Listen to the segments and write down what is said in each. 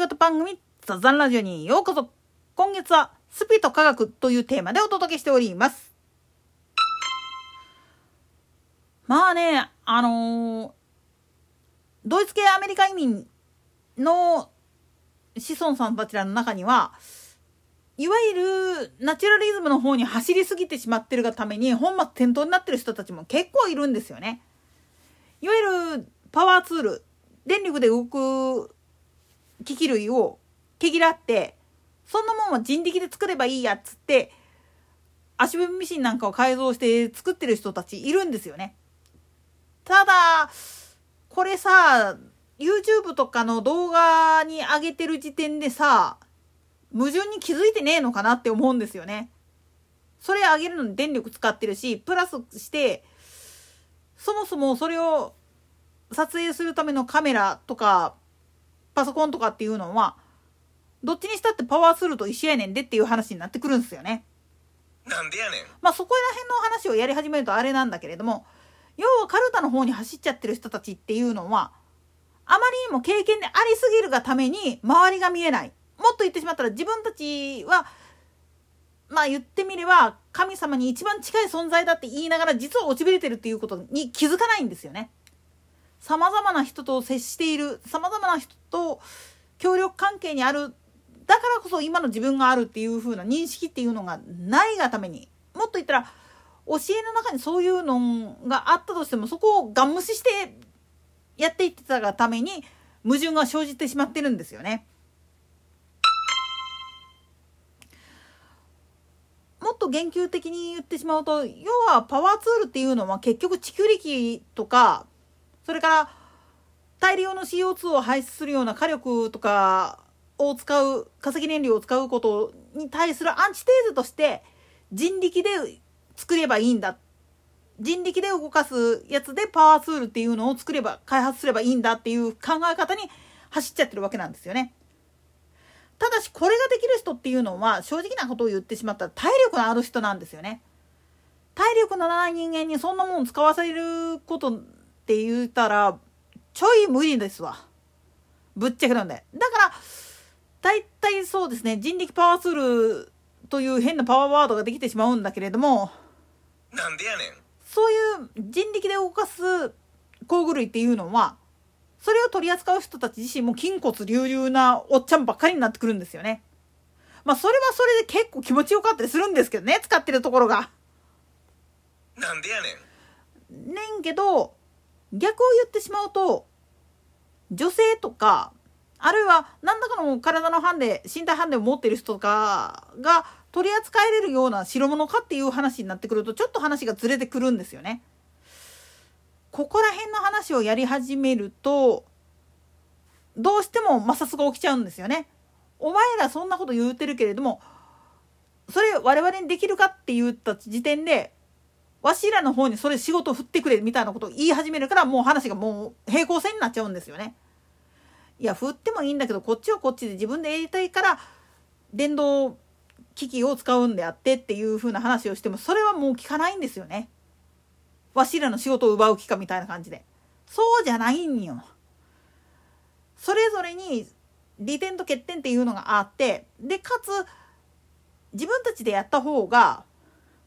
型番組ザザンラジオにようこそ今月はスピと科学というテーマでお届けしておりますまあねあのー、ドイツ系アメリカ移民の子孫さんたちらの中にはいわゆるナチュラリズムの方に走りすぎてしまってるがために本末転倒になってる人たちも結構いるんですよね。いわゆるパワーツール電力で動く機器類を毛嫌ってそんなもんは人力で作ればいいやっつって足踏みミシンなんかを改造して作ってる人たちいるんですよね。ただこれさ YouTube とかの動画に上げてる時点でさ矛盾に気づいてねえのかなって思うんですよね。それ上げるのに電力使ってるしプラスしてそもそもそれを撮影するためのカメラとかパソコンとかっていうのはどっちにしたってパワースルと一緒やねんでっていう話になってくるんですよね。なんでやねん。まあそこら辺の話をやり始めるとあれなんだけれども要はカルタの方に走っちゃってる人たちっていうのはあまりにも経験でありすぎるがために周りが見えない。もっと言ってしまったら自分たちはまあ言ってみれば神様に一番近い存在だって言いながら実は落ちぶれてるっていうことに気づかないんですよね。さまざまな人と接しているさまざまな人と協力関係にあるだからこそ今の自分があるっていう風な認識っていうのがないがためにもっと言ったら教えの中にそういうのがあったとしてもそこをガン無視してやっていってたがために矛盾が生じてしまってるんですよね。もっと言及的に言ってしまうと要はパワーツールっていうのは結局地球力とかそれから大量の CO2 を排出するような火力とかを使う化石燃料を使うことに対するアンチテーゼとして人力で作ればいいんだ人力で動かすやつでパワーツールっていうのを作れば開発すればいいんだっていう考え方に走っちゃってるわけなんですよね。ただしこれができる人っていうのは正直なことを言ってしまったら体力のある人なんですよね。体力のない人間にそんなもん使わせることって言ったらちょい無理ですわぶっちゃけなんでだから大体そうですね人力パワーツールという変なパワーワードができてしまうんだけれどもなんでやねんそういう人力で動かす工具類っていうのはそれを取り扱う人たち自身も筋骨隆々なおっちゃんばっかりになってくるんですよね。まあそれはそれで結構気持ちよかったりするんですけどね使ってるところが。なんでやねん。ねんけど逆を言ってしまうと女性とかあるいは何らかの体のハンデ身体ハンデを持ってる人とかが取り扱えれるような代物かっていう話になってくるとちょっと話がずれてくるんですよね。ここら辺の話をやり始めるとどうしても摩擦が起きちゃうんですよね。お前らそんなこと言うてるけれどもそれ我々にできるかって言った時点でわしらの方にそれ仕事振ってくれみたいなことを言い始めるからもう話がもう平行線になっちゃうんですよね。いや振ってもいいんだけどこっちはこっちで自分でやりたいから電動機器を使うんであってっていう風な話をしてもそれはもう聞かないんですよね。わしらの仕事を奪う気かみたいな感じで。そうじゃないんよ。それぞれに利点と欠点っていうのがあってでかつ自分たちでやった方が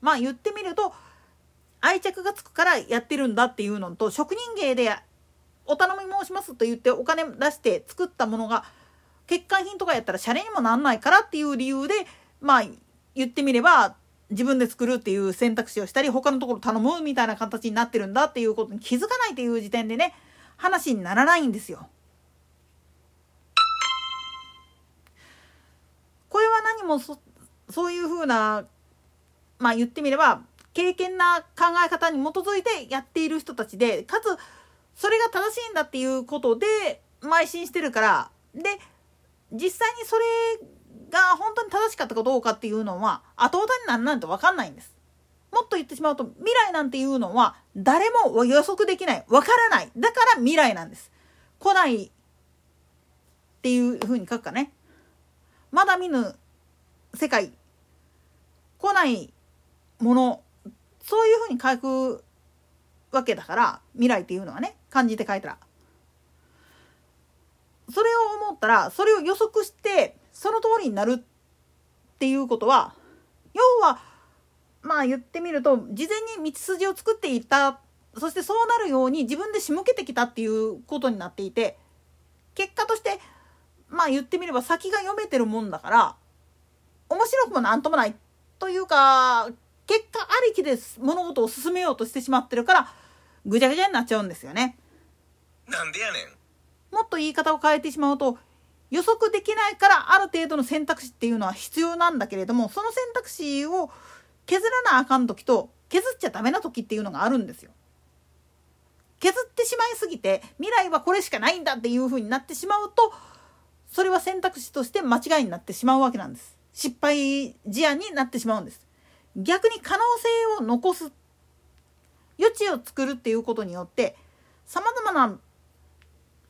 まあ言ってみると愛着がつくからやってるんだっていうのと職人芸でお頼み申しますと言ってお金出して作ったものが欠陥品とかやったらシャレにもなんないからっていう理由でまあ言ってみれば自分で作るっていう選択肢をしたり他のところ頼むみたいな形になってるんだっていうことに気づかないっていう時点でね話にならないんですよ。これは何もそそういうふうなまあ言ってみれば経験な考え方に基づいてやっている人たちでかつそれが正しいんだっていうことで邁進してるからで実際にそれが本当に正しかったかどうかっていうのは後々になんなんて分かんないんです。もっと言ってしまうと未来なんていうのは誰も予測できない分からないだから未来なんです。来ないっていうふうに書くかね。まだ見ぬ世界来ないものそういうふうに書くわけだから未来っていうのはね漢字で書いたら。それを思ったらそれを予測してその通りになるっていうことは要はまあ言ってみると事前に道筋を作っていったそしてそうなるように自分で仕向けてきたっていうことになっていて結果としてまあ言ってみれば先が読めてるもんだから面白くもなんともないというか結果ありきで物事を進めようとしてしまってるからぐちゃぐちゃになっちゃうんですよね。なんでやねん。もっと言い方を変えてしまうと予測できないからある程度の選択肢っていうのは必要なんだけれどもその選択肢を削らなあかん時と削っちゃダメな時っていうのがあるんですよ。削ってしまいすぎて未来はこれしかないんだっていう風になってしまうとそれは選択肢として間違いになってしまうわけなんです。失敗事案になってしまうんです。逆に可能性を残す。余地を作るっていうことによってさまざまな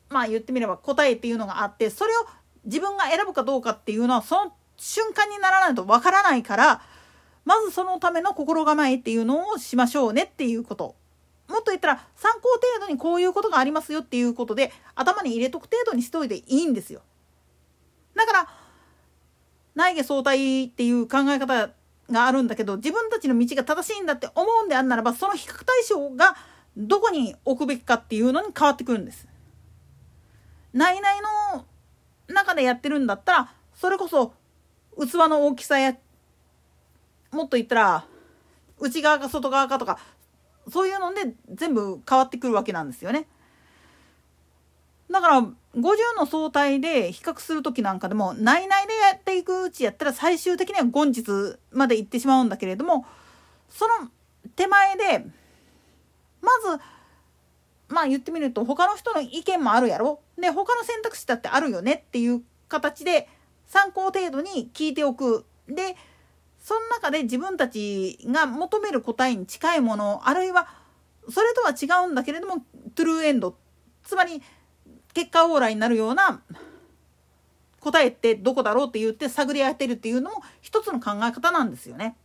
まあ言ってみれば答えっていうのがあってそれを自分が選ぶかどうかっていうのはその瞬間にならないとわからないからまずそのための心構えっていうのをしましょうねっていうこと。もっと言ったら参考程度にこういうことがありますよっていうことで頭に入れとく程度にしておいていいんですよ。だから内下相対っていう考え方があるんだけど自分たちの道が正しいんだって思うんであんならばその比較対象がどこに置くべきかっていうのに変わってくるんです。内々の中でやってるんだったらそれこそ器の大きさやもっと言ったら内側か外側かとかそういうので全部変わってくるわけなんですよね。だから50の相対で比較する時なんかでも内々でやっていくうちやったら最終的には後日まで行ってしまうんだけれどもその手前でまずまあ言ってみると他の人の意見もあるやろ？で他の選択肢だってあるよねっていう形で参考程度に聞いておく。でその中で自分たちが求める答えに近いものあるいはそれとは違うんだけれどもトゥルーエンドつまり結果オーライになるような答えってどこだろうって言って探り当てるっていうのも一つの考え方なんですよね。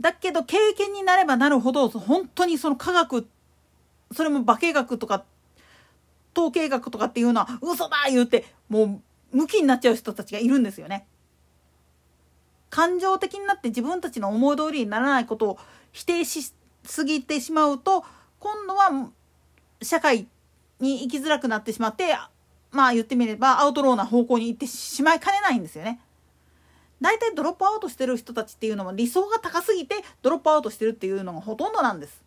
だけど経験になればなるほど本当にその科学それも化学とか統計学とかっていうのは嘘だ言うてもう向きになっちゃう人たちがいるんですよね。感情的になって自分たちの思い通りにならないことを否定しすぎてしまうと今度は社会に生きづらくなってしまってまあ言ってみればアウトローな方向に行ってしまいかねないんですよね。大体ドロップアウトしてる人たちっていうのも理想が高すぎてドロップアウトしてるっていうのがほとんどなんです。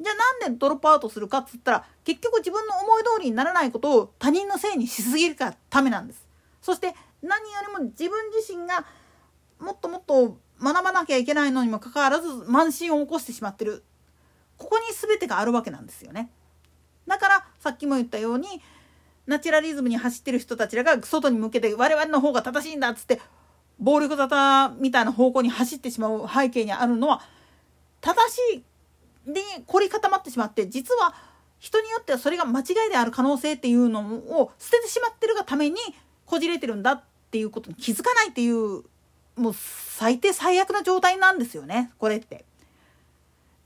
じゃあなんでドロップアウトするかっつったら結局自分の思い通りにならないことを他人のせいにしすぎるからためなんです。そして何よりも自分自身がもっともっと学ばなきゃいけないのにもかかわらず慢心を起こしてしまってるここに全てがあるわけなんですよね。だからさっきも言ったようにナチュラリズムに走ってる人たちらが外に向けて我々の方が正しいんだっつって暴力沙汰みたいな方向に走ってしまう背景にあるのは正しいで凝り固まってしまって実は人によってはそれが間違いである可能性っていうのを捨ててしまってるがためにこじれてるんだっていうことに気づかないっていうもう最低最悪な状態なんですよねこれって。